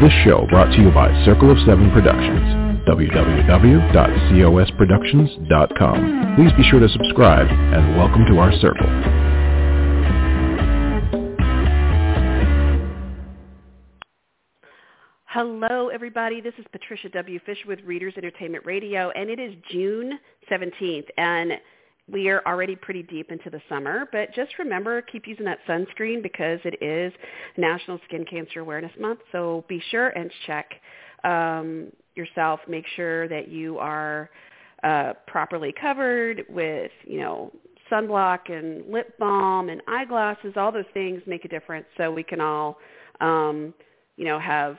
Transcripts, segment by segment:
This show brought to you by Circle of Seven Productions, www.cosproductions.com. Please be sure to subscribe and welcome to our circle. Hello, everybody. This is Patricia W. Fisher with Readers Entertainment Radio, and it is June 17th, and we are already pretty deep into the summer. But just remember, keep using that sunscreen because it is National Skin Cancer Awareness Month. So be sure and check um, yourself. Make sure that you are uh, properly covered with, you know, sunblock and lip balm and eyeglasses. All those things make a difference. So we can all, um, you know, have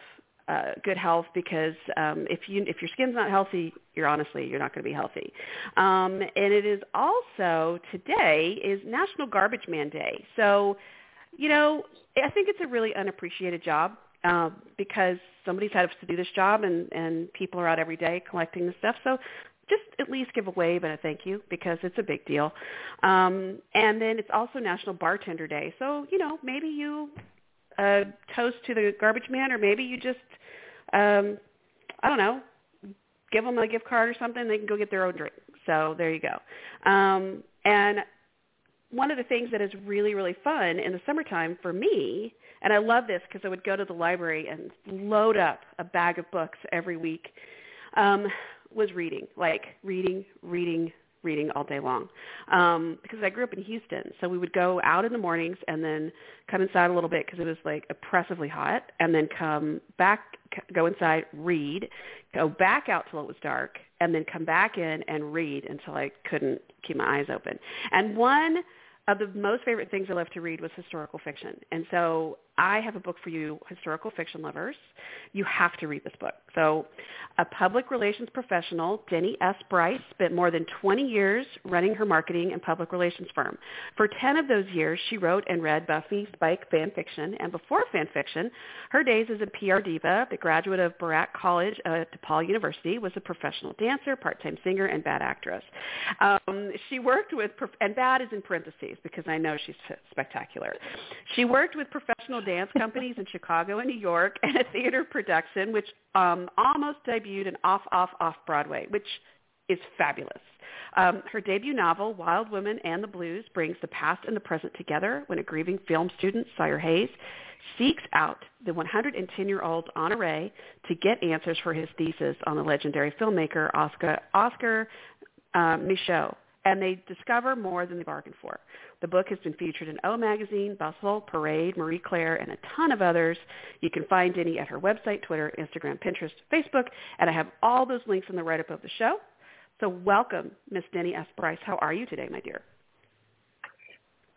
uh, good health because um, if you if your skin's not healthy, you're honestly you're not going to be healthy. Um, and it is also today is National Garbage Man Day. So, you know, I think it's a really unappreciated job uh, because somebody's had to do this job, and and people are out every day collecting the stuff. So. Just at least give a wave and a thank you because it's a big deal. Um, and then it's also National Bartender Day. So, you know, maybe you a toast to the garbage man, or maybe you just, um, I don't know, give them a gift card or something. They can go get their own drink. So there you go. Um, and one of the things that is really, really fun in the summertime for me, and I love this because I would go to the library and load up a bag of books every week, um, was reading, like reading, reading, reading all day long um, because I grew up in Houston. So we would go out in the mornings and then come inside a little bit because it was like oppressively hot, and then come back, go inside, read, go back out till it was dark, and then come back in and read until I couldn't keep my eyes open. And one of the most favorite things I love to read was historical fiction. And so I have a book for you, historical fiction lovers. You have to read this book. So a public relations professional, Denny S. Bryce, spent more than 20 years running her marketing and public relations firm. For 10 of those years, she wrote and read Buffy Spike fan fiction. And before fan fiction, her days as a PR diva, the graduate of Barat College at DePaul University, was a professional dancer, part-time singer, and bad actress. Um, she worked with, and bad is in parentheses because I know she's spectacular. She worked with professional dance companies in Chicago and New York and a theater production which um, almost debuted in Off, Off, Off Broadway, which is fabulous. Um, her debut novel, Wild Women and the Blues, brings the past and the present together when a grieving film student, Sawyer Hayes, seeks out the 110-year-old Honoree to get answers for his thesis on the legendary filmmaker Oscar, Oscar uh, Micheaux, and they discover more than they bargained for. The book has been featured in O Magazine, Bustle, Parade, Marie Claire, and a ton of others. You can find Denny at her website, Twitter, Instagram, Pinterest, Facebook, and I have all those links in the write-up of the show. So welcome, Miss Denny S. Bryce. How are you today, my dear?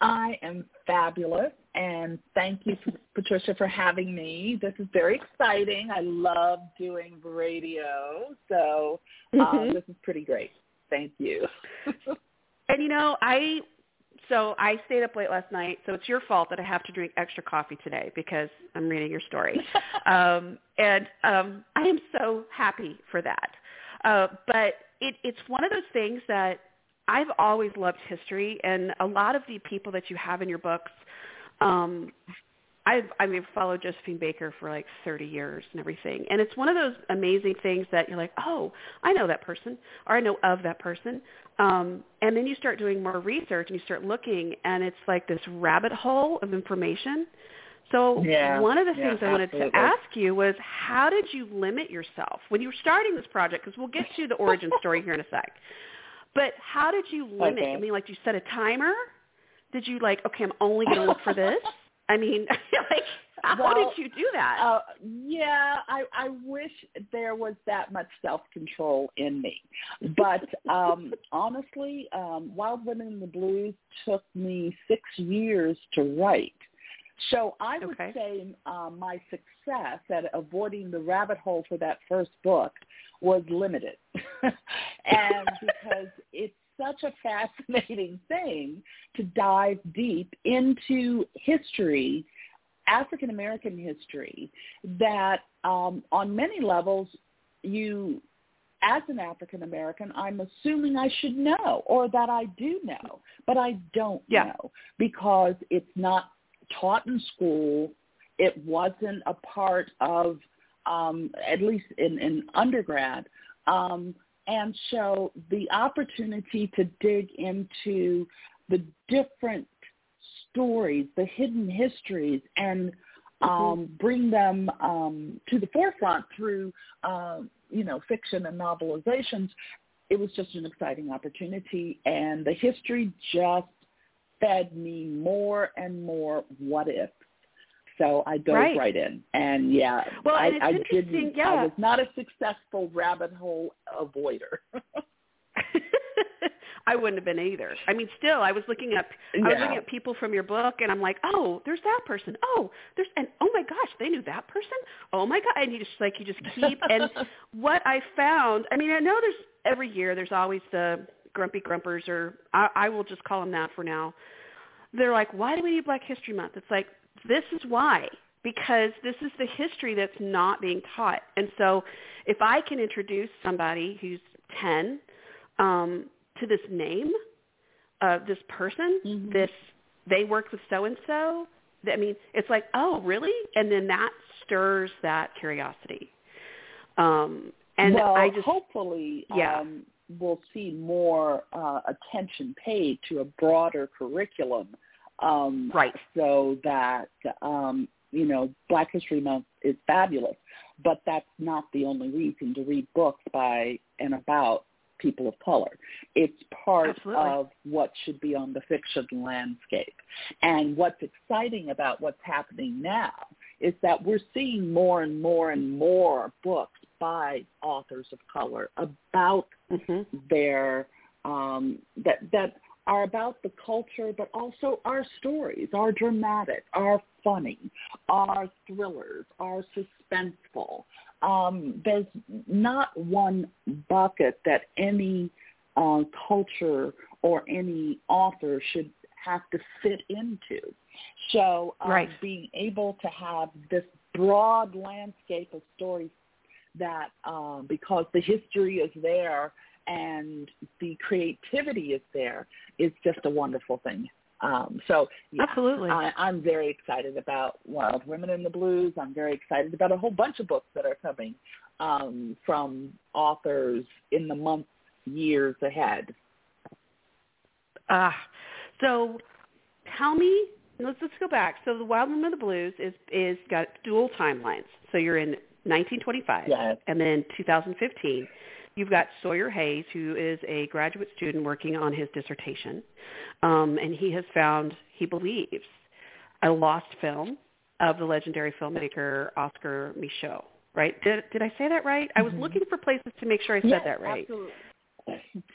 I am fabulous, and thank you, Patricia, for having me. This is very exciting. I love doing radio, so um, mm-hmm. this is pretty great. Thank you. and you know, I so I stayed up late last night, so it's your fault that I have to drink extra coffee today because I'm reading your story. um, and um, I am so happy for that. Uh, but it, it's one of those things that I've always loved history, and a lot of the people that you have in your books, um, I've I mean followed Josephine Baker for like 30 years and everything, and it's one of those amazing things that you're like, oh, I know that person, or I know of that person, um, and then you start doing more research and you start looking, and it's like this rabbit hole of information. So yeah, one of the yeah, things I wanted absolutely. to ask you was, how did you limit yourself when you were starting this project? Because we'll get to the origin story here in a sec. But how did you limit? Okay. I mean, like, you set a timer? Did you like, okay, I'm only going to look for this? I mean, like, how Well, did you do that? Uh, yeah, I, I wish there was that much self-control in me. But um, honestly, um, Wild Women in the Blues took me six years to write. So I would Okay. say um, my success at avoiding the rabbit hole for that first book was limited. and because it's such a fascinating thing to dive deep into history, African American history, that um, on many levels you as an African American, I'm assuming I should know or that I do know, but I don't Yeah. know because it's not taught in school. It wasn't a part of um, at least in, in undergrad, um, and so the opportunity to dig into the different stories, the hidden histories, and mm-hmm. um, bring them um, to the forefront through, uh, you know, fiction and novelizations. It was just an exciting opportunity, and the history just fed me more and more what if. So I dove right, right in, and yeah, well, I, and I didn't. Yeah. I was not a successful rabbit hole avoider. I wouldn't have been either. I mean, still, I was looking at I was looking at people from your book, and I'm like, oh, there's that person. Oh, there's and oh my gosh, they knew that person. Oh my god, and you just like you just keep. and what I found, I mean, I know there's every year there's always the grumpy grumpers, or I, I will just call them that for now. They're like, why do we need Black History Month? It's like this is why because this is the history that's not being taught. And so if I can introduce somebody who's 10 um, to this name, uh, this person, mm-hmm. this they worked with so and so. I mean, it's like, oh, really? And then that stirs that curiosity. Um, and well, I just hopefully, yeah. Um, we'll see more uh, attention paid to a broader curriculum um, right. So that um, you know, Black History Month is fabulous, but that's not the only reason to read books by and about people of color. It's part Absolutely. of what should be on the fiction landscape. And what's exciting about what's happening now is that we're seeing more and more and more books by authors of color about mm-hmm. their um, that that are about the culture, but also our stories, are dramatic, are funny, are thrillers, are suspenseful. Um, there's not one bucket that any uh, culture or any author should have to fit into. So um, right. being able to have this broad landscape of stories that um, because the history is there and the creativity is there is just a wonderful thing. Um, so yeah, absolutely, I, I'm very excited about Wild Women in the Blues. I'm very excited about a whole bunch of books that are coming um, from authors in the months, years ahead. Ah, uh, so tell me. Let's let's go back. So the Wild Women of the Blues is is got dual timelines. So you're in 1925 yes. and then 2015. You've got Sawyer Hayes, who is a graduate student working on his dissertation, um, and he has found, he believes, a lost film of the legendary filmmaker Oscar Micheaux. Right? Did did I say that right? Mm-hmm. I was mm-hmm. looking for places to make sure I said yes, that right. Absolutely.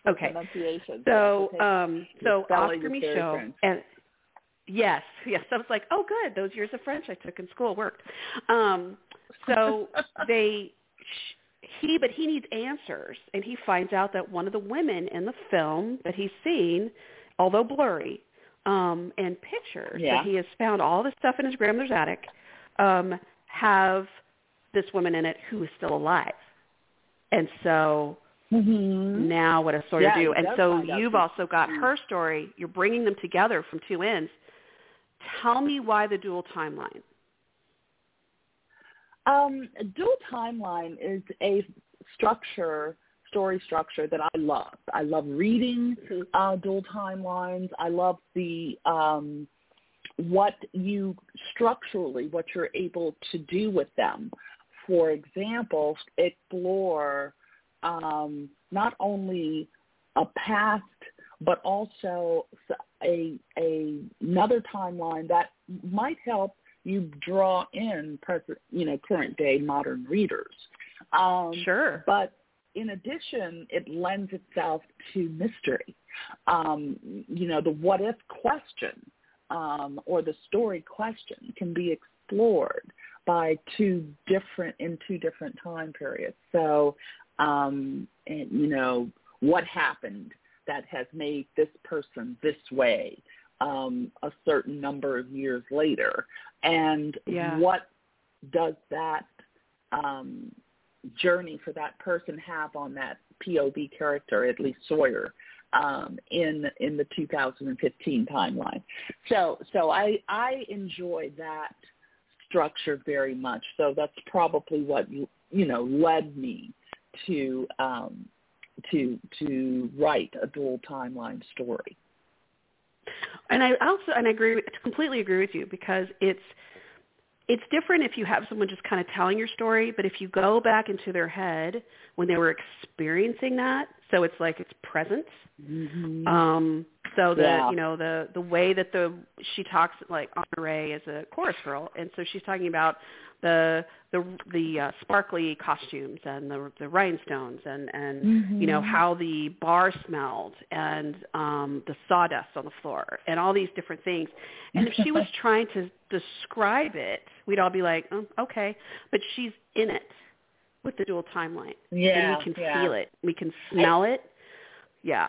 Okay. So, um, so Oscar Micheaux and yes, yes. I was like, oh, good. Those years of French I took in school worked. Um, so they he but he needs answers. And he finds out that one of the women in the film that he's seen although blurry um and pictures yeah. that he has found all this stuff in his grandmother's attic um have this woman in it who is still alive. And so mm-hmm. now what does Sawyer yeah, do. and so you've also got her story. You're bringing them together from two ends. Tell me why the dual timeline um, dual timeline is a structure, story structure that I love. I love reading mm-hmm. uh, dual timelines. I love the um, what you structurally, what you're able to do with them. For example, explore um, not only a past but also a, a another timeline that might help you draw in present, you know, current day modern readers. Um, sure. But in addition, it lends itself to mystery. Um, you know, the what if question um, or the story question can be explored by two different in two different time periods. So, um, and, you know, what happened that has made this person this way um, a certain number of years later, and yeah. what does that um, journey for that person have on that POV character, at least Sawyer, um, in in the 2015 timeline. So so I I enjoy that structure very much. So that's probably what you know led me to um, to to write a dual timeline story. And I also and I agree completely agree with you because it's it's different if you have someone just kind of telling your story, but if you go back into their head when they were experiencing that, so it's like it's present. Mm-hmm. Um, so the Yeah. you know the the way that the she talks like Honoree is a chorus girl, and so she's talking about the the the uh, sparkly costumes and the the rhinestones and and you know Mhm. how the bar smelled and um the sawdust on the floor and all these different things. And if she was trying to describe it, we'd all be like, oh, okay, but she's in it with the dual timeline, Yeah, and we can yeah. feel it, we can smell it. Yeah.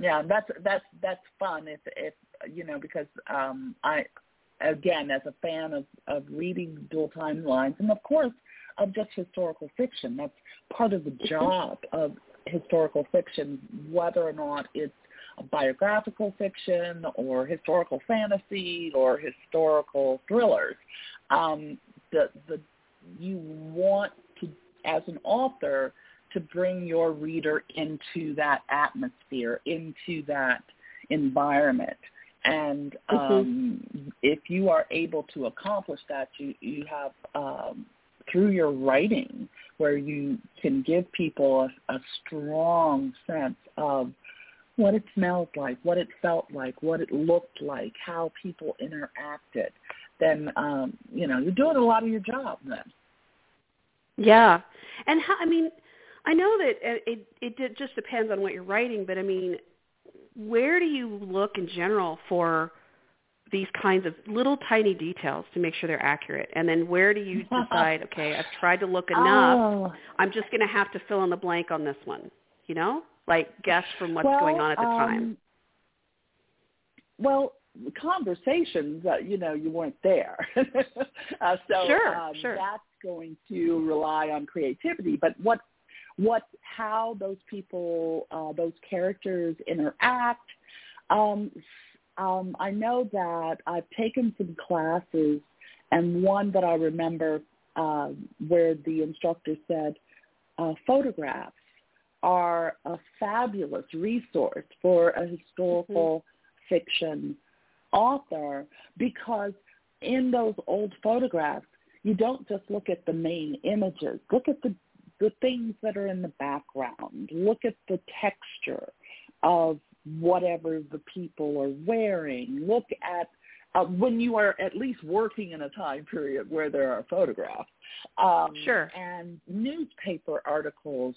yeah that's that's that's fun if if you know because um i again as a fan of of reading dual timelines and of course of just historical fiction that's part of the job of historical fiction whether or not it's a biographical fiction or historical fantasy or historical thrillers um the the you want to as an author to bring your reader into that atmosphere, into that environment. And um, if you are able to accomplish that, you, you have um, through your writing where you can give people a, a strong sense of what it smelled like, what it felt like, what it looked like, how people interacted, then um, you know you're doing a lot of your job then. Yeah, and how? I mean, I know that it it, it just depends on what you're writing, but I mean, where do you look in general for these kinds of little tiny details to make sure they're accurate? And then where do you decide? Okay, I've tried to look enough. Oh, I'm just going to have to fill in the blank on this one. You know, like guess from what's well, going on at the time. um, Well, conversations, uh, you know, you weren't there. uh, so Sure, um, sure. that's going to rely on creativity. But what, what, how those people, uh, those characters interact. Um, um, I know that I've taken some classes, and one that I remember uh, where the instructor said, uh, photographs are a fabulous resource for a historical fiction author because in those old photographs, you don't just look at the main images. Look at the the things that are in the background. Look at the texture of whatever the people are wearing. Look at uh, when you are at least working in a time period where there are photographs. Um, Sure. And newspaper articles.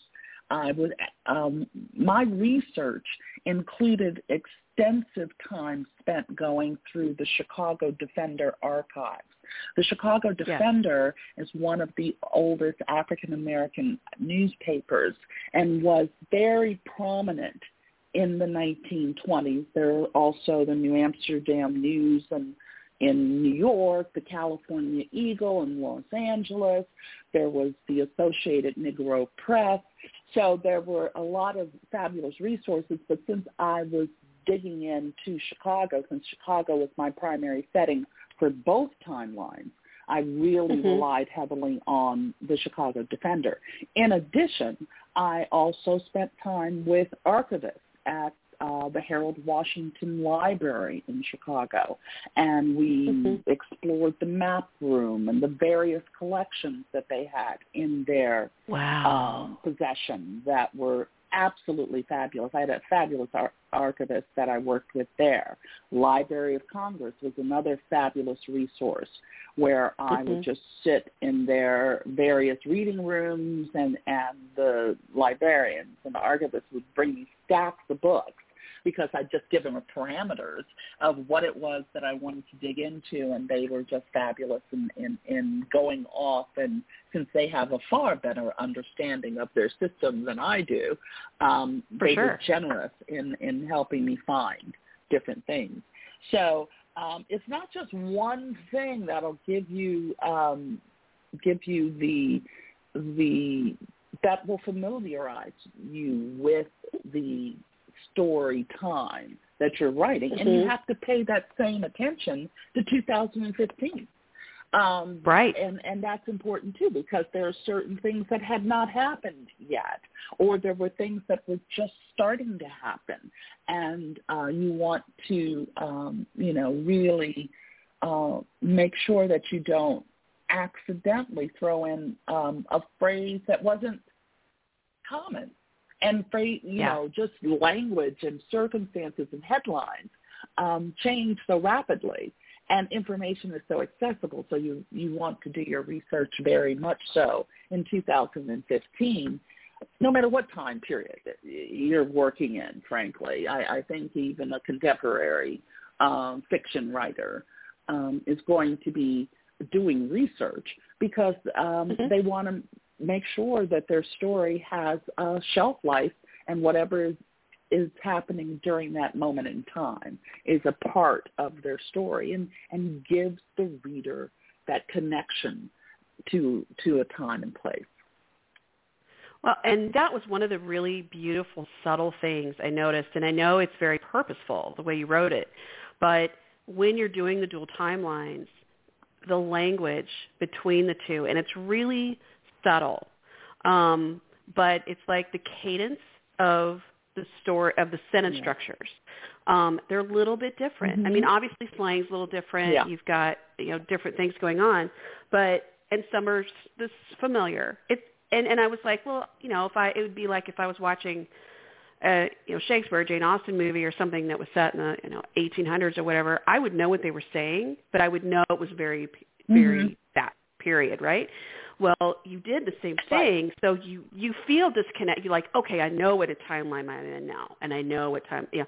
I was um, my research included extensive time spent going through the Chicago Defender archives. The Chicago Defender is one of the oldest African American newspapers and was very prominent in the 1920s. There are also the New Amsterdam News and in New York, the California Eagle in Los Angeles. There was the Associated Negro Press. So there were a lot of fabulous resources. But since I was digging into Chicago, since Chicago was my primary setting for both timelines, I really Mhm. relied heavily on the Chicago Defender. In addition, I also spent time with archivists at uh, the Harold Washington Library in Chicago, and we Mhm. explored the map room and the various collections that they had in their Wow. um, possession that were absolutely fabulous. I had a fabulous ar- archivist that I worked with there. Library of Congress was another fabulous resource where I would Mhm. just sit in their various reading rooms and, and the librarians and the archivists would bring me stacks of books because I'd just given them parameters of what it was that I wanted to dig into, and they were just fabulous in, in, in going off. And since they have a far better understanding of their system than I do, um, For they sure. were generous in, in helping me find different things. So um, it's not just one thing that'll give you um, give you the the that will familiarize you with the story time that you're writing, and you Mhm. have to pay that same attention to 2015 Um, right. And and that's important too because there are certain things that had not happened yet, or there were things that were just starting to happen, and uh, you want to um, you know really uh, make sure that you don't accidentally throw in um, a phrase that wasn't common and phrase you yeah. know just language and circumstances and headlines um, change so rapidly and information is so accessible so you you want to do your research very much so in 2015 no matter what time period you're working in frankly i, I think even a contemporary um, fiction writer um, is going to be doing research because um, mm-hmm. they want to make sure that their story has a shelf life and whatever is is happening during that moment in time is a part of their story and, and gives the reader that connection to to a time and place. Well, and that was one of the really beautiful, subtle things I noticed, and I know it's very purposeful the way you wrote it, but when you're doing the dual timelines, the language between the two, and it's really subtle, um, but it's like the cadence of the story of the sentence yeah. structures. Um, they're a little bit different. Mm-hmm. I mean, obviously slang's a little different. Yeah. You've got you know different things going on, but and some are this familiar. It's and and I was like, well, you know, if I it would be like if I was watching a you know Shakespeare, Jane Austen movie or something that was set in the you know 1800s or whatever, I would know what they were saying, but I would know it was very very mm-hmm. that period, right? Well, you did the same thing, so you you feel disconnect. You're like, okay, I know what a timeline I'm in now, and I know what time, yeah.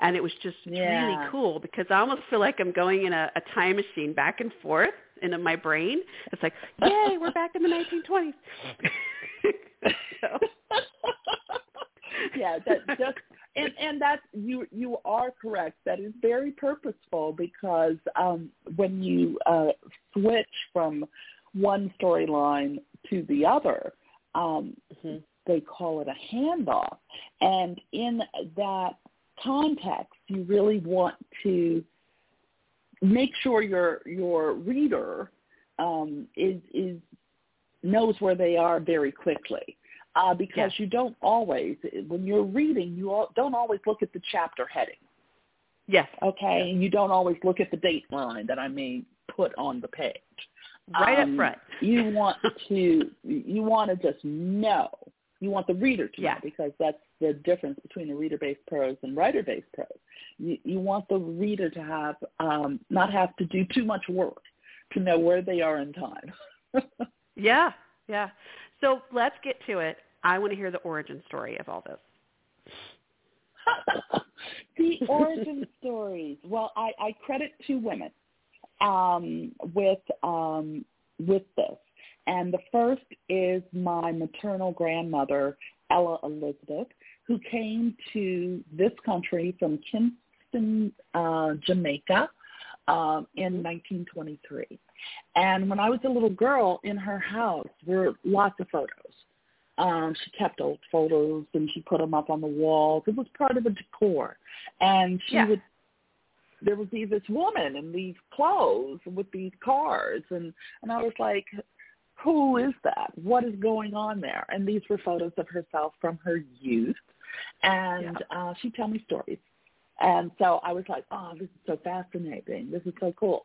And it was just yeah. really cool because I almost feel like I'm going in a, a time machine back and forth in my brain. It's like, yay, we're back in the 1920s. so. yeah, that just and and that's you you are correct. That is very purposeful because um, when you uh, switch from one storyline to the other, um, mm-hmm. they call it a handoff, and in that context, you really want to make sure your your reader um, is is knows where they are very quickly uh, because you don't always, when you're reading, you all, don't always look at the chapter heading. Yes. Okay, and you don't always look at the date line that I may put on the page. Right um, up front. you want to you want to just know. You want the reader to yeah. know because that's the difference between a reader-based prose and writer-based prose. You, you want the reader to have um, not have to do too much work to know where they are in time. yeah, yeah. So let's get to it. I want to hear the origin story of all this. the origin stories. Well, I, I credit two women um, with um, with this, and the first is my maternal grandmother, Ella Elizabeth, who came to this country from Kingston, uh, Jamaica, um, in 1923. And when I was a little girl, in her house were lots of photos. Um, she kept old photos and she put them up on the walls. It was part of the decor. And she yeah. would there would be this woman in these clothes with these cards and and I was like, Who is that? What is going on there? And these were photos of herself from her youth. And yeah. uh she'd tell me stories. And so I was like, oh, this is so fascinating. This is so cool.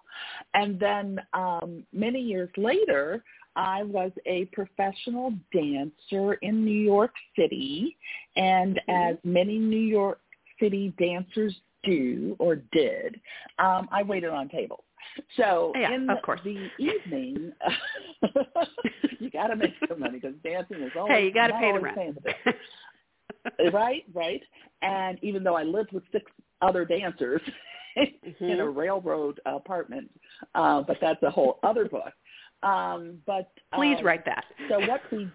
And then um, many years later, I was a professional dancer in New York City. And mm-hmm. as many New York City dancers do or did, um, I waited on tables. So yeah, in of course. the evening, you got to make some money because dancing is always hey, you got to pay the rent. the right, right. And even though I lived with six other dancers mm-hmm. in a railroad apartment, uh, but that's a whole other book. Um, but please um, write that. So what we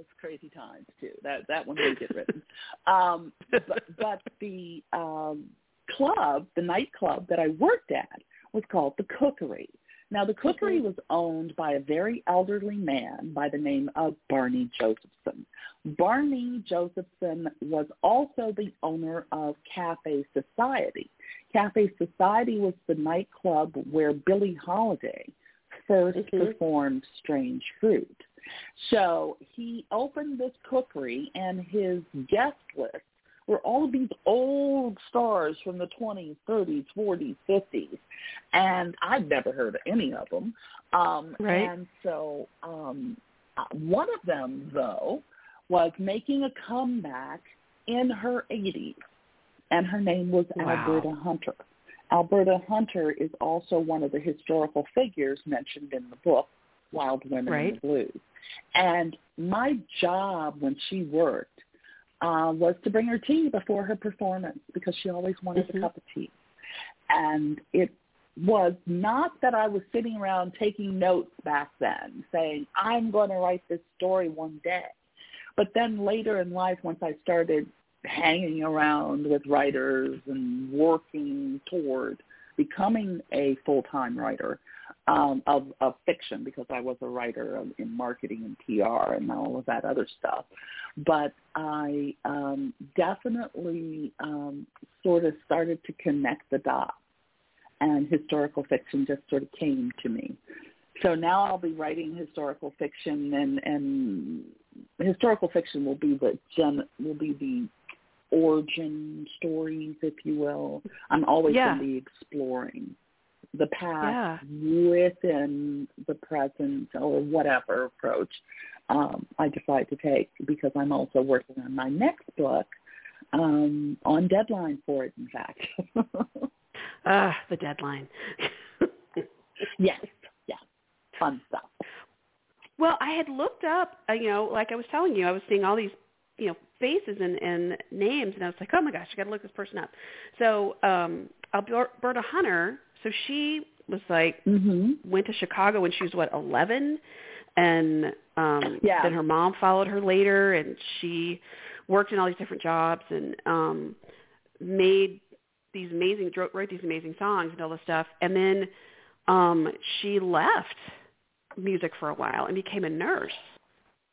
it's crazy times too. That that one did get written. Um, but, but the um, club, the nightclub that I worked at, was called the Cookery. Now, the cookery was owned by a very elderly man by the name of Barney Josephson. Barney Josephson was also the owner of Cafe Society. Cafe Society was the nightclub where Billie Holiday 1st Mm-hmm. performed Strange Fruit. So he opened this cookery and his guest list were all of these old stars from the 20s, 30s, 40s, 50s. And I'd never heard of any of them. Um, Right. And so um, uh, one of them, though, was making a comeback in her 80s. And her name was Wow. Alberta Hunter. Alberta Hunter is also one of the historical figures mentioned in the book, Wild Women in Right. the Blues. And my job when she worked uh, was to bring her tea before her performance because she always wanted Mhm. a cup of tea. And it was not that I was sitting around taking notes back then saying, I'm going to write this story one day. But then later in life, once I started hanging around with writers and working toward becoming a full-time writer um, of, of fiction because I was a writer of, in marketing and PR and all of that other stuff. But I um, definitely um, sort of started to connect the dots and historical fiction just sort of came to me. So now I'll be writing historical fiction and, and historical fiction will be the gen, will be the origin stories, if you will. I'm always Yeah. going to be exploring the past Yeah. within the present or whatever approach um, I decide to take because I'm also working on my next book um, on deadline for it, in fact. Ah, the deadline. yes, yes, fun stuff. Well, I had looked up, uh, you know, like I was telling you, I was seeing all these, you know, faces and, and names, and I was like, oh my gosh, I got to look this person up. So um, Alberta Hunter, so she was like, hmm went to Chicago when she was what, 11, and um, Yeah. then her mom followed her later, and she worked in all these different jobs and um, made these amazing, wrote these amazing songs and all this stuff, and then um, she left music for a while and became a nurse.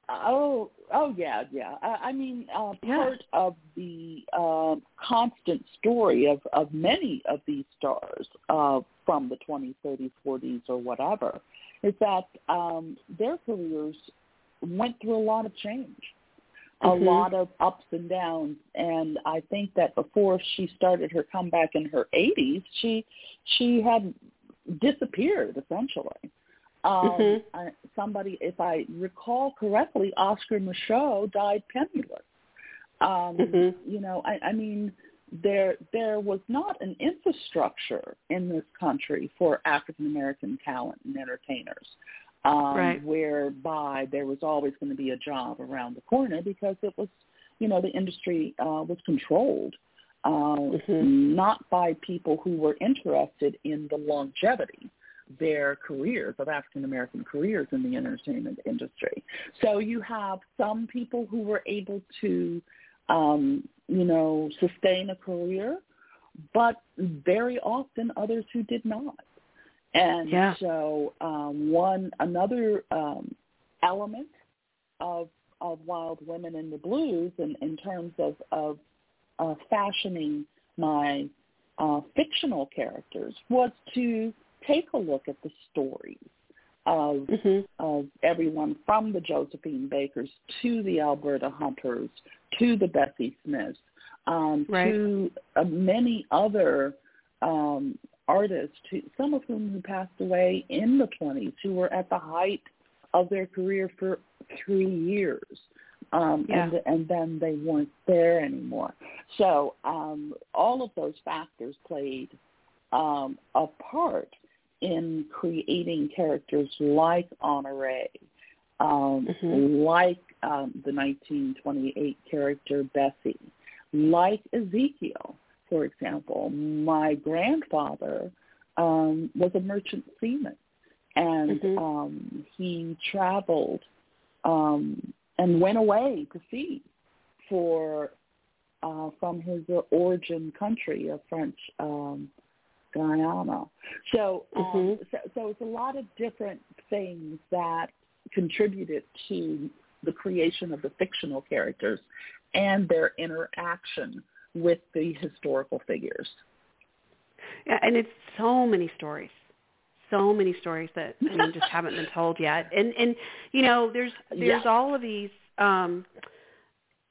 Oh, oh yeah, yeah. I, I mean, uh, Yeah. part of the uh, constant story of, of many of these stars uh, from the 20s, 30s, 40s, or whatever, is that um, their careers went through a lot of change, a Mhm. lot of ups and downs. And I think that before she started her comeback in her 80s, she she had disappeared essentially. Um, Mhm. I, somebody, if I recall correctly, Oscar Micheaux died penniless. Um, Mhm. You know, I, I mean, there there was not an infrastructure in this country for African American talent and entertainers, um, Right. whereby there was always going to be a job around the corner because it was, you know, the industry uh, was controlled uh, Mhm. not by people who were interested in the longevity their careers of African American careers in the entertainment industry. So you have some people who were able to, um, you know, sustain a career, but very often others who did not. And Yeah. so um, one another um, element of of Wild Women in the Blues, in, in terms of of uh, fashioning my uh, fictional characters, was to take a look at the stories of Mhm. of everyone from the Josephine Bakers to the Alberta Hunters to the Bessie Smiths um, Right. to uh, many other um, artists, who, some of whom who passed away in the 20s, who were at the height of their career for three years. Um, Yeah. and, and then they weren't there anymore. So um, all of those factors played um, a part in creating characters like Honoree, um, Mhm. like um, the 1928 character Bessie, like Ezekiel, for example. My grandfather um, was a merchant seaman, and Mhm. um, he traveled um, and went away to sea for uh, from his origin country, a French um, Guyana. So, um, Mhm. so, so it's a lot of different things that contributed to the creation of the fictional characters and their interaction with the historical figures. Yeah, and it's so many stories, so many stories that I mean just haven't been told yet. And and you know, there's there's Yeah. all of these. um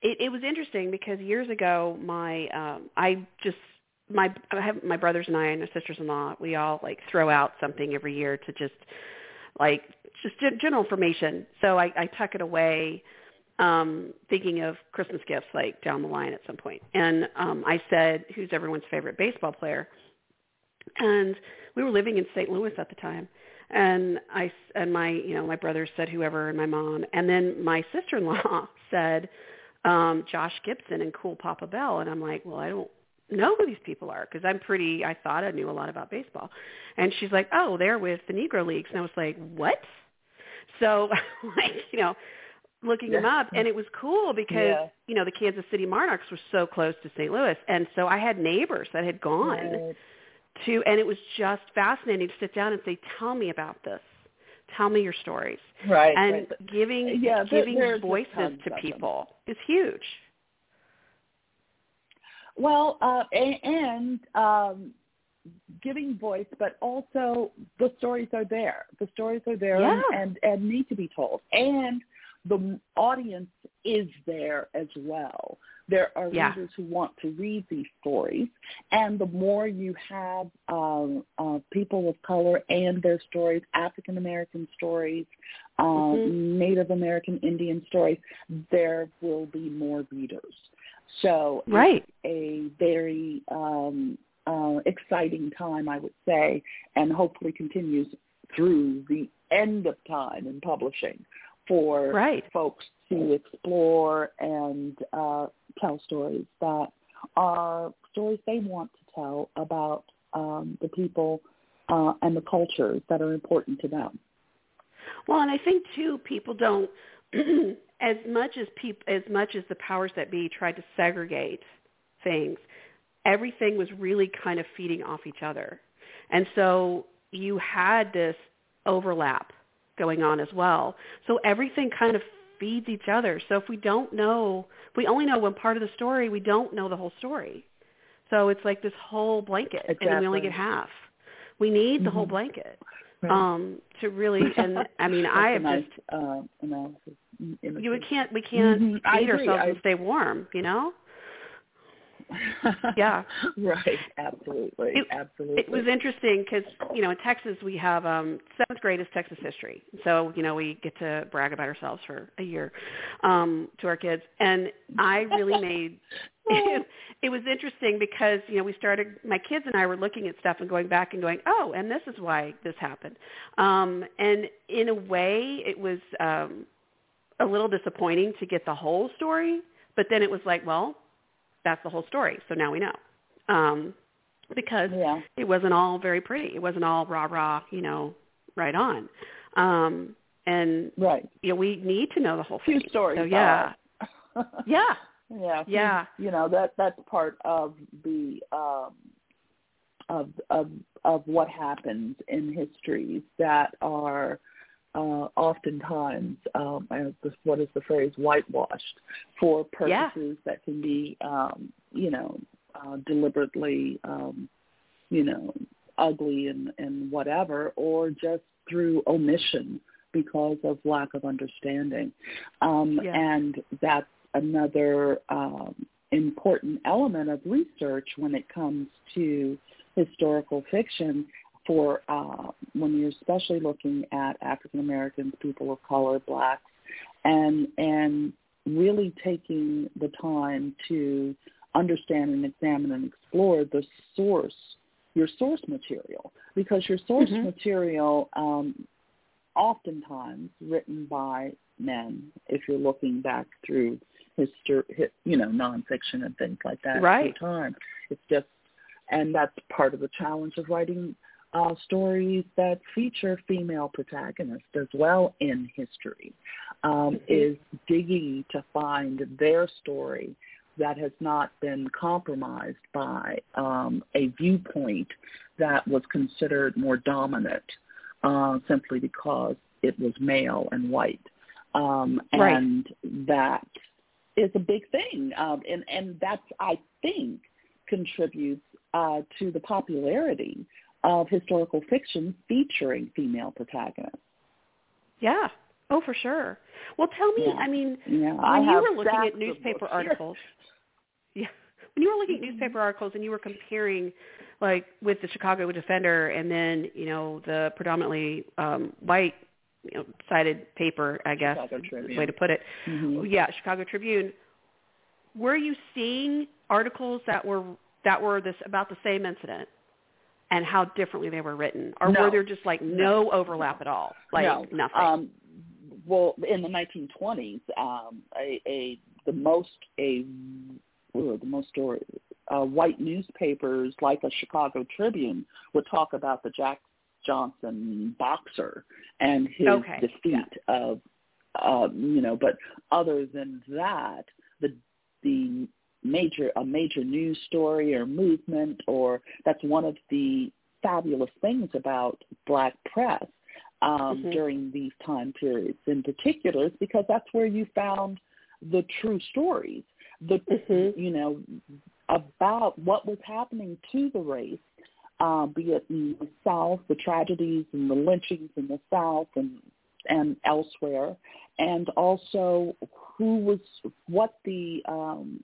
it, it was interesting because years ago, my um I just my I have my brothers and I and my sisters-in-law. We all like throw out something every year to just like just gen- general information. So I, I tuck it away um thinking of Christmas gifts like down the line at some point. And um I said, who's everyone's favorite baseball player? And we were living in St. Louis at the time. And I and my, you know, my brother said whoever and my mom. And then my sister-in-law said um Josh Gibson and Cool Papa Bell and I'm like, "Well, I don't know who these people are because I'm pretty I thought I knew a lot about baseball." And she's like, "Oh, they're with the Negro Leagues." And I was like, "What?" So, like, you know, looking them up and it was cool because Yeah. you know the Kansas City Monarchs were so close to St. Louis and so I had neighbors that had gone Right. to and it was just fascinating to sit down and say tell me about this tell me your stories Right. and right. giving Yeah, giving voices to people is huge Well, uh, a- and um, giving voice, but also the stories are there. The stories are there and, Yeah. and, and need to be told. And the audience is there as well. There are Yeah. readers who want to read these stories, and the more you have um, uh, people of color and their stories, African American stories, um, Mhm. Native American Indian stories, there will be more readers. So it's right a very um, uh, exciting time, I would say, and hopefully continues through the end of time in publishing for right folks to explore and uh, tell stories that are stories they want to tell about um, the people uh, and the cultures that are important to them. Well, and I think too, people don't as much as peop, as much as the powers that be tried to segregate things. Everything was really kind of feeding off each other, and so you had this overlap going on as well. So everything kind of feeds each other. So if we don't know, if we only know one part of the story, we don't know the whole story. So it's like this whole blanket, and then we only get half. We need the whole Mhm. blanket Right. um to really and i mean i have nice, just uh, analysis. you we can't we can't Mhm. I ourselves I- and stay warm you know Yeah. right. Absolutely. It- Absolutely. it was interesting because you know in texas we have um seventh grade is texas history so you know we get to brag about ourselves for a year um to our kids and i really made it, it was interesting because you know we started my kids and i were looking at stuff and going back and going oh and this is why this happened um and in a way it was um a little disappointing to get the whole story but then it was like well that's the whole story so now we know um because yeah. it wasn't all very pretty. It wasn't all rah rah, you know, right on. Um, and Right. you know, we need to know the whole Few thing. stories. So yeah, yeah, yeah. Yeah. You know that that's part of the um, of of of what happens in histories that are uh, oftentimes um, I don't what is the phrase whitewashed for Yeah. purposes that can be um, you know uh, deliberately um, you know ugly and and whatever or just through omission because of lack of understanding um, Yeah. and that's another um, important element of research when it comes to historical fiction for uh, when you're especially looking at African Americans, people of color, blacks, and and really taking the time to understand and examine and explore the source, your source material, because your source Mhm. material um, oftentimes written by men. If you're looking back through history, you know, nonfiction and things like that, Right. time, it's just, and that's part of the challenge of writing uh, stories that feature female protagonists as well in history, um, Mhm. is digging to find their story that has not been compromised by um, a viewpoint that was considered more dominant uh, simply because it was male and white. Um, and right. that is a big thing. Um, and, and that's, I think, contributes uh, to the popularity of historical fiction featuring female protagonists. Yeah. Oh, for sure. Well, tell me. Yeah. I mean, yeah. when I you were looking at newspaper articles, yeah, when you were looking at newspaper articles and you were comparing, like with the Chicago Defender and then you know the predominantly um, white you know, sided paper, I guess, way to put it. Mm-hmm. Yeah, Chicago Tribune. Were you seeing articles that were that were this about the same incident? And how differently they were written, or no. were there just like no, overlap at all, like no. nothing? Um, well, in the 1920s, um, a, a the most a the most story, uh, white newspapers like a Chicago Tribune would talk about the Jack Johnson boxer and his okay. defeat yeah. of, uh, you know, but other than that, the the major a major news story or movement or that's one of the fabulous things about black press um, mm-hmm. during these time periods in particular is because that's where you found the true stories the mm-hmm. you know about what was happening to the race uh, be it in the South, the tragedies and the lynchings in the South and and elsewhere, and also who was what the um,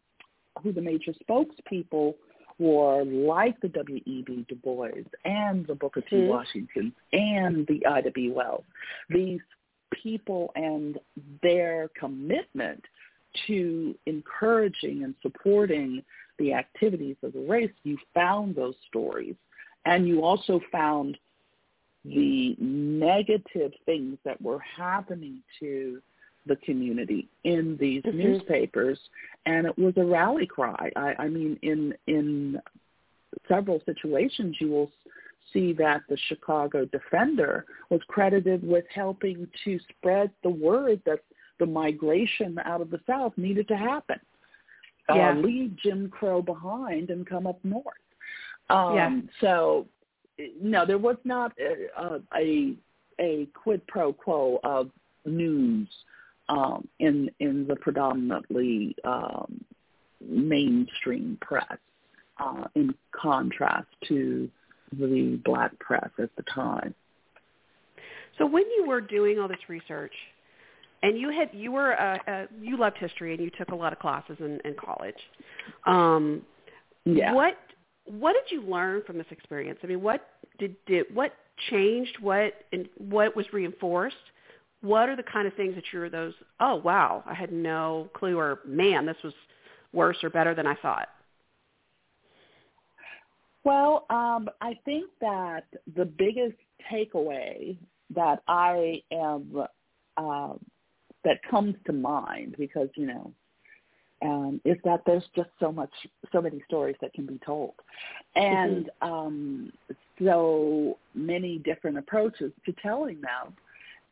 who the major spokespeople were, like the W.E.B. Du Bois and the Booker T. Mm-hmm. Washington and the Ida B. Wells. These people and their commitment to encouraging and supporting the activities of the race, you found those stories. And you also found the negative things that were happening to the community in these mm-hmm. newspapers, and it was a rally cry. I, I mean, in in several situations, you will see that the Chicago Defender was credited with helping to spread the word that the migration out of the South needed to happen. Yeah. Uh, leave Jim Crow behind and come up north. Um, yeah. So, no, there was not a, a a quid pro quo of news um, in in the predominantly um, mainstream press, uh, in contrast to the black press at the time. So when you were doing all this research, and you had you were uh, uh, you loved history and you took a lot of classes in, in college. Um, yeah. What what did you learn from this experience? I mean, what did, did what changed? What and what was reinforced? What are the kind of things that you're those, oh, wow, I had no clue, or man, this was worse or better than I thought? Well, um, I think that the biggest takeaway that I am uh, that comes to mind because you know um, is that there's just so much, so many stories that can be told, and mm-hmm. um, so many different approaches to telling them.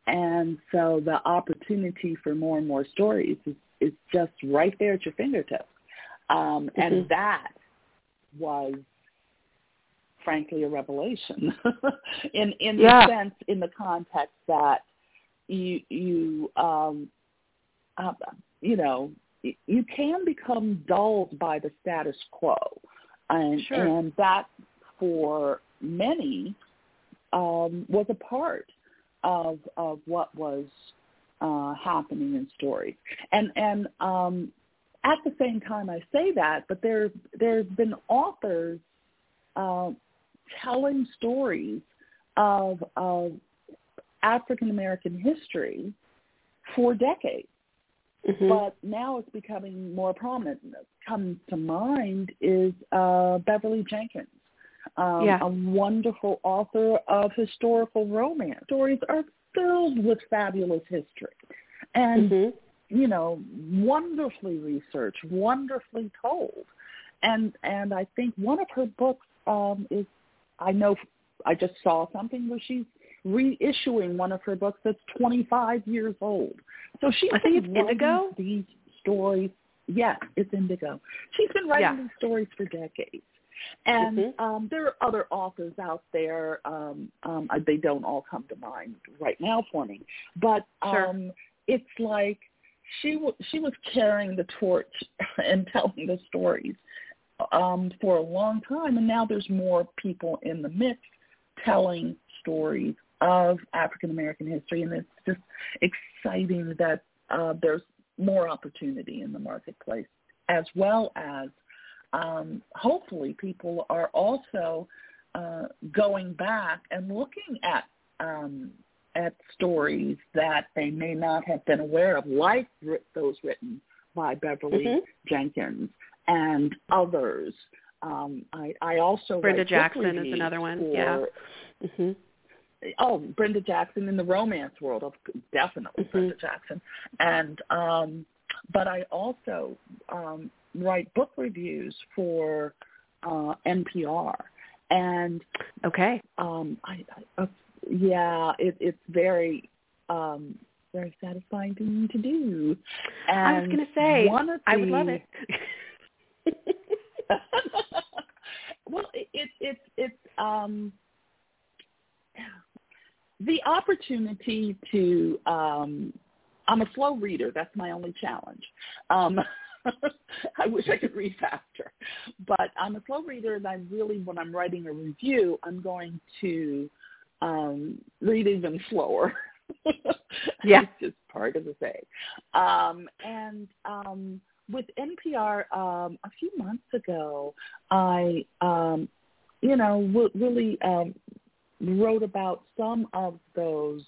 And so the opportunity for more and more stories is, is just right there at your fingertips. Um, mm-hmm. And that was frankly a revelation in in yeah. the sense in the context that you you um uh, you know you can become dulled by the status quo and sure. and that for many um was a part of of what was uh, happening in stories. And and um, at the same time, I say that, but there there's been authors uh, telling stories of of African American history for decades. Mm-hmm. But now it's becoming more prominent. Comes to mind is uh, Beverly Jenkins um, yeah. a wonderful author of historical romance. Stories are filled with fabulous history. And, mm-hmm. you know, wonderfully researched, wonderfully told. And and I think one of her books um, is, I know, I just saw something where she's reissuing one of her books that's 25 years old. So she's I think it's Indigo. These stories, Yes, it's Indigo. She's been writing Yeah. these stories for decades. And Mhm. um, there are other authors out there. Um, um, I- they don't all come to mind right now for me, but Sure. um, it's like she w- she was carrying the torch and telling the stories um, for a long time, and now there's more people in the mix telling stories of African American history, and it's just exciting that uh, there's more opportunity in the marketplace, as well as um, hopefully people are also uh, going back and looking at um, at stories that they may not have been aware of, like those written by Beverly Mhm. Jenkins and others. Um, I, I also Brenda Jackson is another one, For, yeah. Mhm. Oh, Brenda Jackson in the romance world, of definitely Mhm. Brenda Jackson, and um, but I also um, write book reviews for uh, NPR, and Okay. um, I, I uh, yeah, it, it's very um, very satisfying thing to do. And I was going to say, one of I would love it. well, it, it, it's it's um, the opportunity to. Um, I'm a slow reader. That's my only challenge. Um, I wish I could read faster, but I'm a slow reader, and I really, when I'm writing a review, I'm going to um, read even slower. Yeah. it's just part of the thing. Um, and um, with NPR, um, a few months ago, I, um, you know, w- really um, wrote about some of those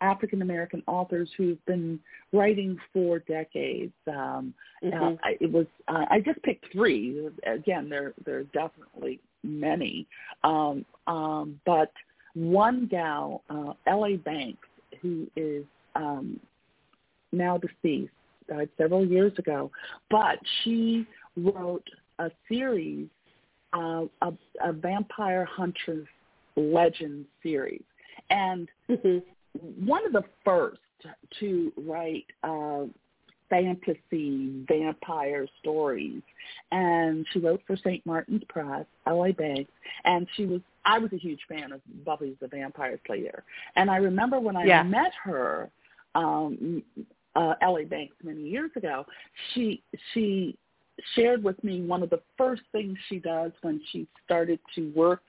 African American authors who've been writing for decades. Um, uh, Mhm. I, it was uh, I just picked three. Again, there there are definitely many, um, um, but one gal, uh, L.A. Banks, who is um, now deceased, died several years ago, but she wrote a series, uh, a, a vampire hunter legend series, and Mhm. One of the first to write uh, fantasy vampire stories, and she wrote for St. Martin's Press, L.A. Banks, and she was. I was a huge fan of Buffy the Vampire Slayer, and I remember when I Yeah. met her, um, uh, L.A. Banks many years ago. She she shared with me one of the first things she does when she started to work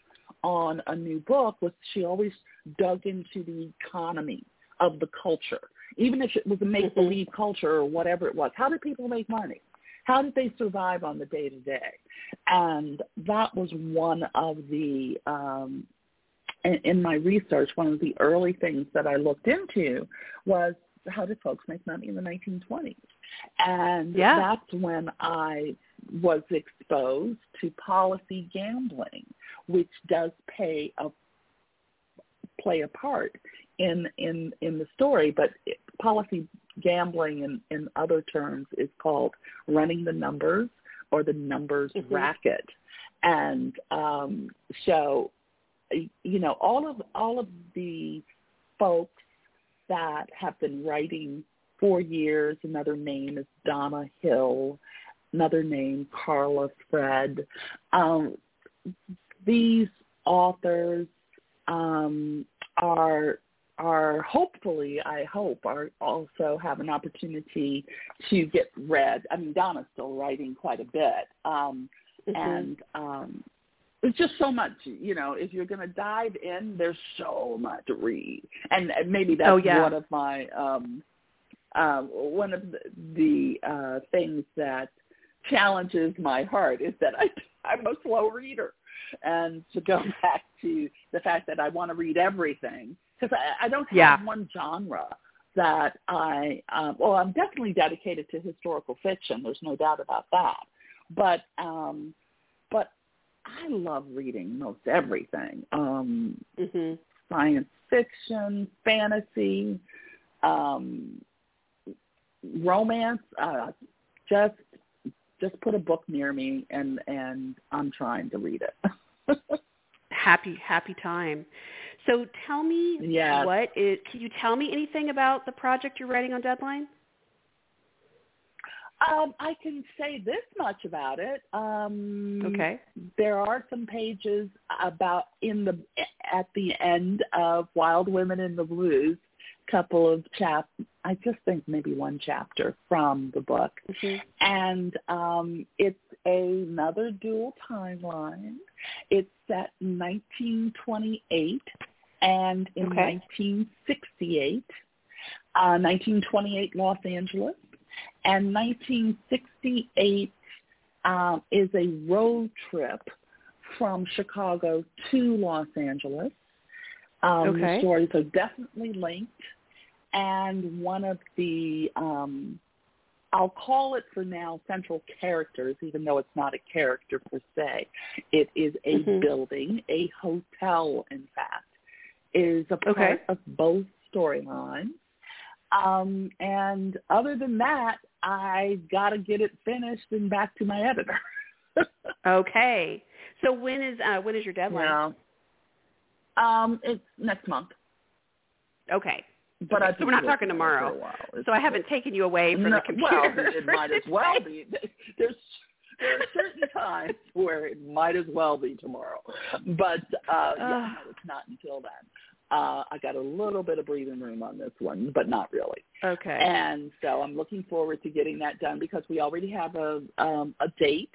on a new book was she always dug into the economy of the culture, even if it was a make-believe culture or whatever it was. How did people make money? How did they survive on the day-to-day? And that was one of the, um, in, in my research, one of the early things that I looked into was how did folks make money in the 1920s? And Yeah. that's when I was exposed to policy gambling, which does pay a play a part in in in the story. But it, policy gambling, in in other terms, is called running the numbers or the numbers Mhm. racket. And um, so, you know, all of all of the folks that have been writing for years. Another name is Donna Hill. Another name, Carla Fredd. Um, these authors um, are are hopefully, I hope, are also have an opportunity to get read. I mean, Donna's still writing quite a bit, um, Mhm. and um, it's just so much. You know, if you're going to dive in, there's so much to read, and and maybe that's Oh, yeah. one of my um, um, one of the, the uh, things that challenges my heart is that I I'm a slow reader, and to go back to the fact that I want to read everything because I, I don't have Yeah. one genre that I um, well I'm definitely dedicated to historical fiction. There's no doubt about that, but um, but I love reading most everything. Um, Mhm. science fiction, fantasy, um, romance. Uh, just just put a book near me, and and I'm trying to read it. Happy happy time. So tell me Yes. what is can you tell me anything about the project you're writing on deadline? Um, I can say this much about it. Um, Okay. There are some pages about in the at the end of Wild Women and the Blues. Couple of chap, I just think maybe one chapter from the book, Mhm. and um, it's another dual timeline. It's set in 1928 and in Okay. 1968, uh, 1928 Los Angeles, and 1968 um, is a road trip from Chicago to Los Angeles. Um, Okay. The stories are definitely linked, and one of the um, I'll call it for now central characters, even though it's not a character per se. It is a Mhm. building, a hotel, in fact, is a part Okay. of both storylines. Um, and other than that, I got to get it finished and back to my editor. Okay. So when is uh, when is your deadline? yeah. Um, it's next month, Okay. But Okay, so we're not talking working on it tomorrow. So I haven't taken you away from No, the computer. Well, it might as well be. There's there are certain times where it might as well be tomorrow, but uh, yeah, no, it's not until then. Uh, I got a little bit of breathing room on this one, but not really. Okay. And so I'm looking forward to getting that done because we already have a um, a date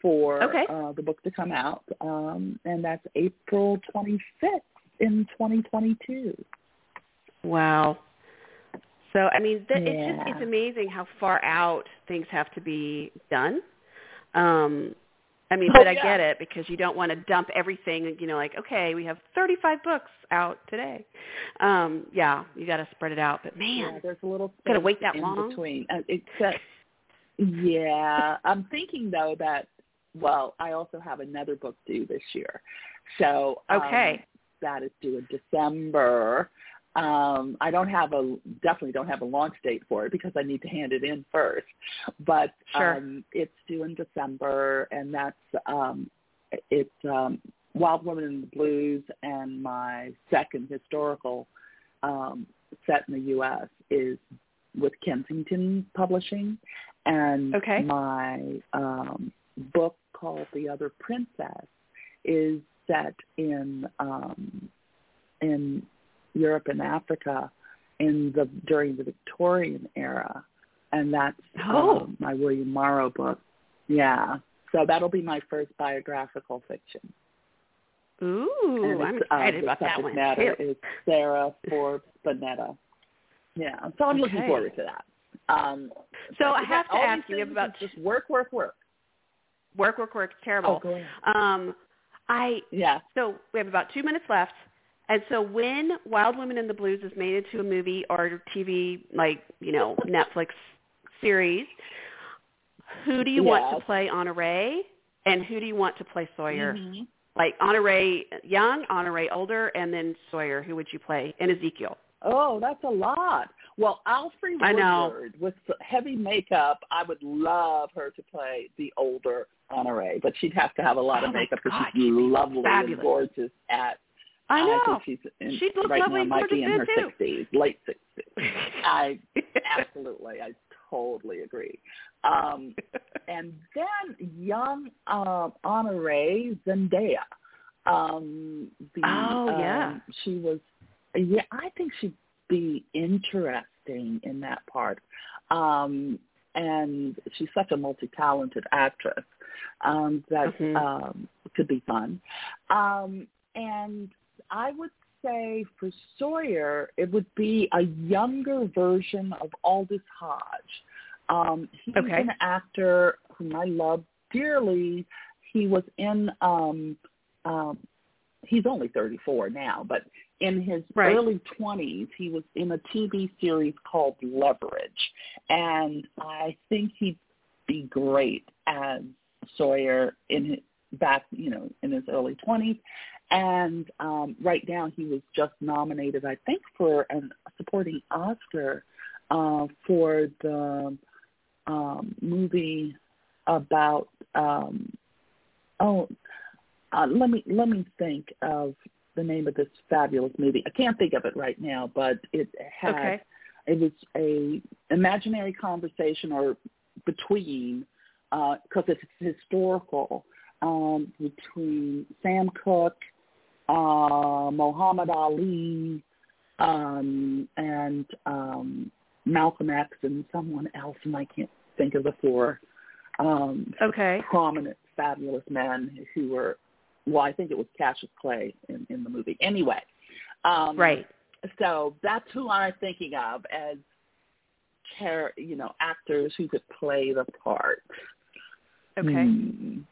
for Okay. uh, the book to come out, um, and that's April 25th in 2022. Wow. So I mean, th- it's just it's amazing how far out things have to be done. Um, I mean, Oh, but I yeah. get it because you don't want to dump everything. You know, like okay, we have 35 books out today. Um, yeah, you got to spread it out. But man, Yeah, there's a little Gotta wait that in long? between. Uh, except, yeah, I'm thinking though that well, I also have another book due this year, so um, Okay. that is due in December. Um, I don't have a definitely don't have a launch date for it because I need to hand it in first, but Sure. um, it's due in December, and that's um, it's um, Wild Woman in the Blues, and my second historical um, set in the U.S. is with Kensington Publishing, and Okay. my um, book called The Other Princess is set in um, in Europe and Africa in the during the Victorian era, and that's Oh. um, my William Morrow book. Yeah, so that'll be my first biographical fiction. ooh, I'm uh, excited the about that one matter too. is Sarah Forbes Bonetta. Yeah, so I'm looking forward to that. Um, So I have to ask you about just work, work, work. work, work, work. Terrible. Oh. Um, I Yeah. so we have about two minutes left. And so when Wild Women and the Blues is made into a movie or TV, like, you know, Netflix series, who do you want to play Honoree and who do you want to play Sawyer? Mhm. Like Honoree young, Honoree older, and then Sawyer, who would you play? And Ezekiel. Oh, that's a lot. Well, Alfre I know. Woodard with heavy makeup, I would love her to play the older Honoree, but she'd have to have a lot Oh of my makeup because she's lovely fabulous. and gorgeous at I know. think she's in, She'd look right lovely now might be in her sixties, late sixties. I absolutely, I totally agree. Um, and then young um, Honoree Zendaya. Um, the, Oh, yeah. um, she was. Yeah, I think she'd be interesting in that part. Um, and she's such a multi-talented actress um, that Mhm. um, could be fun. Um, and I would say for Sawyer, it would be a younger version of Aldis Hodge. Um, he's Okay. an actor whom I love dearly. He was in. Um, um, he's only 34 now, but in his Right. early 20s, he was in a TV series called Leverage, and I think he'd be great as Sawyer in his, back, you know, in his early 20s. And um, right now, he was just nominated, I think, for a supporting Oscar uh, for the um, movie about. Um, oh, uh, let me let me think of the name of this fabulous movie. I can't think of it right now, but it had Okay. it was a imaginary conversation or between because uh, it's historical um, between Sam Cooke, uh, Muhammad Ali, um, and um, Malcolm X, and someone else, and I can't think of the four um, okay. prominent, fabulous men who were. Well, I think it was Cassius Clay in, in the movie. Anyway, um, right. So that's who I'm thinking of as, char- you know, actors who could play the part. Okay. Mm.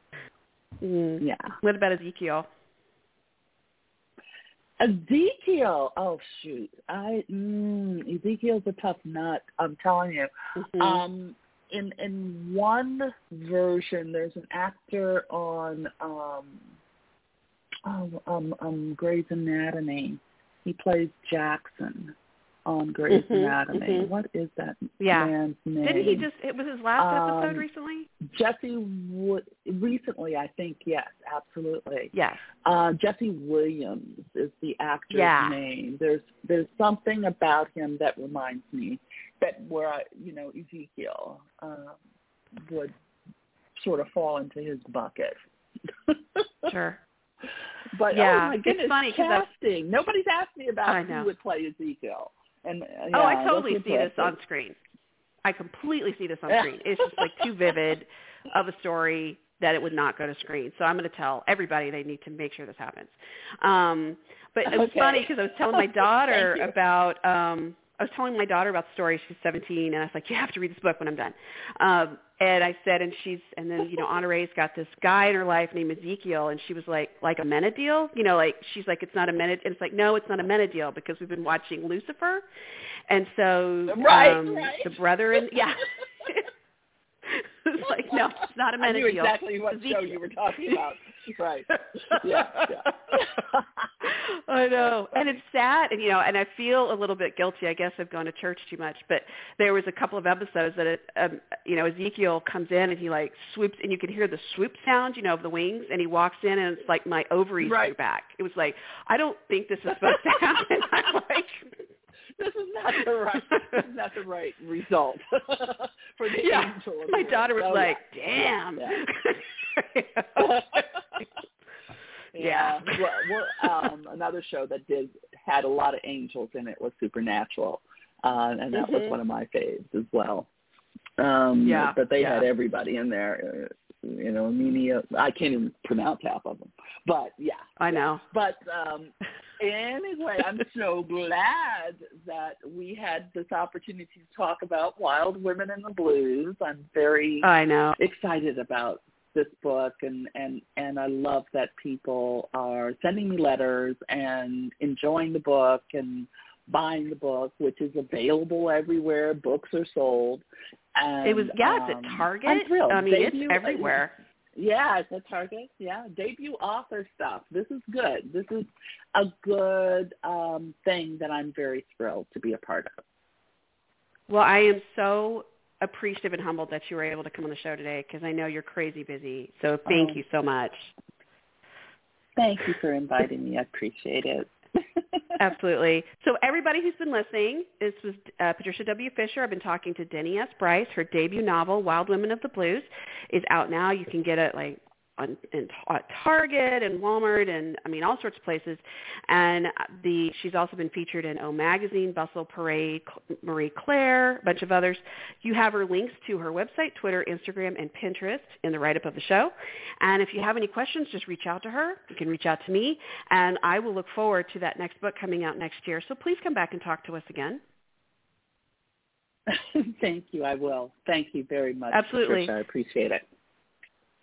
Mm. Yeah. What about Ezekiel? Ezekiel, oh shoot, I mm, Ezekiel's a tough nut. I'm telling you. Mm-hmm. Um, in in one version, there's an actor on um, oh, um, um, Grey's Anatomy. He plays Jackson on Grey's mm-hmm, Anatomy. Mm-hmm. What is that yeah. man's name? Didn't he just? It was his last um, episode recently. Jesse Wood. Recently, I think yes, absolutely. Yes. Uh, Jesse Williams is the actor's yeah. name. There's there's something about him that reminds me that where I, you know Ezekiel uh, would sort of fall into his bucket. sure. But yeah, oh my goodness, it's funny casting. Nobody's asked me about who would play Ezekiel. And uh, oh, I totally see this on screen. I completely see this on screen. It's just like too vivid of a story that it would not go to screen. So I'm going to tell everybody they need to make sure this happens. Um, but it was Okay. funny because I was telling my daughter about um, I was telling my daughter about the story. She's 17, and I was like, "You have to read this book when I'm done." Um, and I said, and she's, and then you know, Honoree's got this guy in her life named Ezekiel, and she was like, like Amenadiel, you know, like she's like, it's not a Menad, and it's like, no, it's not Amenadiel because we've been watching Lucifer, and so Right, um, right. the brother and yeah. it's like no, it's not a I knew exactly what show you were talking about. right. Yeah. yeah. I know, and it's sad, and you know, and I feel a little bit guilty. I guess I've gone to church too much, but there was a couple of episodes that, it, um, you know, Ezekiel comes in and he like swoops, and you can hear the swoop sound, you know, of the wings, and he walks in, and it's like my ovaries Right. grew back. It was like I don't think this is supposed to happen. I'm like, this is not the right this is not the right result for the yeah. angel. My daughter was world. Oh, like, damn. Yeah. Yeah. Well, well, um, another show that did had a lot of angels in it was Supernatural, uh, and that was Mhm. one of my faves as well. Um, Yeah, but they yeah. had everybody in there. Uh, you know, Menia. I can't even pronounce half of them. But yeah, I know. but um, anyway, I'm so glad that we had this opportunity to talk about Wild Women and the Blues. I'm very I know. excited about this book and and and I love that people are sending me letters and enjoying the book and buying the book which is available everywhere books are sold and It was yeah, it's um, at Target. I'm thrilled. I mean, Debut- it's everywhere. yeah, it's at Target. Yeah, debut author stuff. This is good. This is a good um, thing that I'm very thrilled to be a part of. Well, I am so appreciative and humbled that you were able to come on the show today because I know you're crazy busy. So thank Oh. you so much. Thank you for inviting me. I appreciate it. Absolutely. So everybody who's been listening, this was uh, Patricia W. Fisher. I've been talking to Denny S. Bryce. Her debut novel, Wild Women of the Blues, is out now. You can get it like on in, at uh, Target and Walmart and I mean all sorts of places. And the she's also been featured in O Magazine, Bustle Parade, Marie Claire, a bunch of others. You have her links to her website, Twitter, Instagram, and Pinterest in the write-up of the show. And if you have any questions, just reach out to her. You can reach out to me, and I will look forward to that next book coming out next year. So please come back and talk to us again. Thank you. I will. Thank you very much. Absolutely. Patricia. I appreciate it.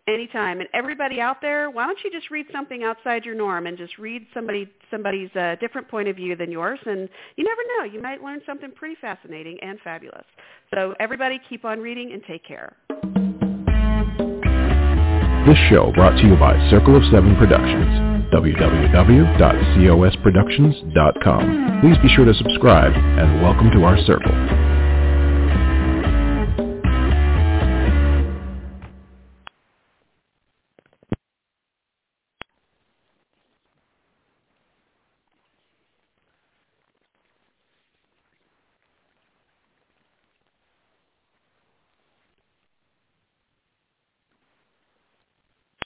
Anytime. And everybody out there, why don't you just read something outside your norm and just read somebody somebody's uh, different point of view than yours and you never know, you might learn something pretty fascinating and fabulous. So everybody keep on reading and take care. This show brought to you by Circle of Seven Productions. www.cosproductions.com. Please be sure to subscribe and welcome to our circle.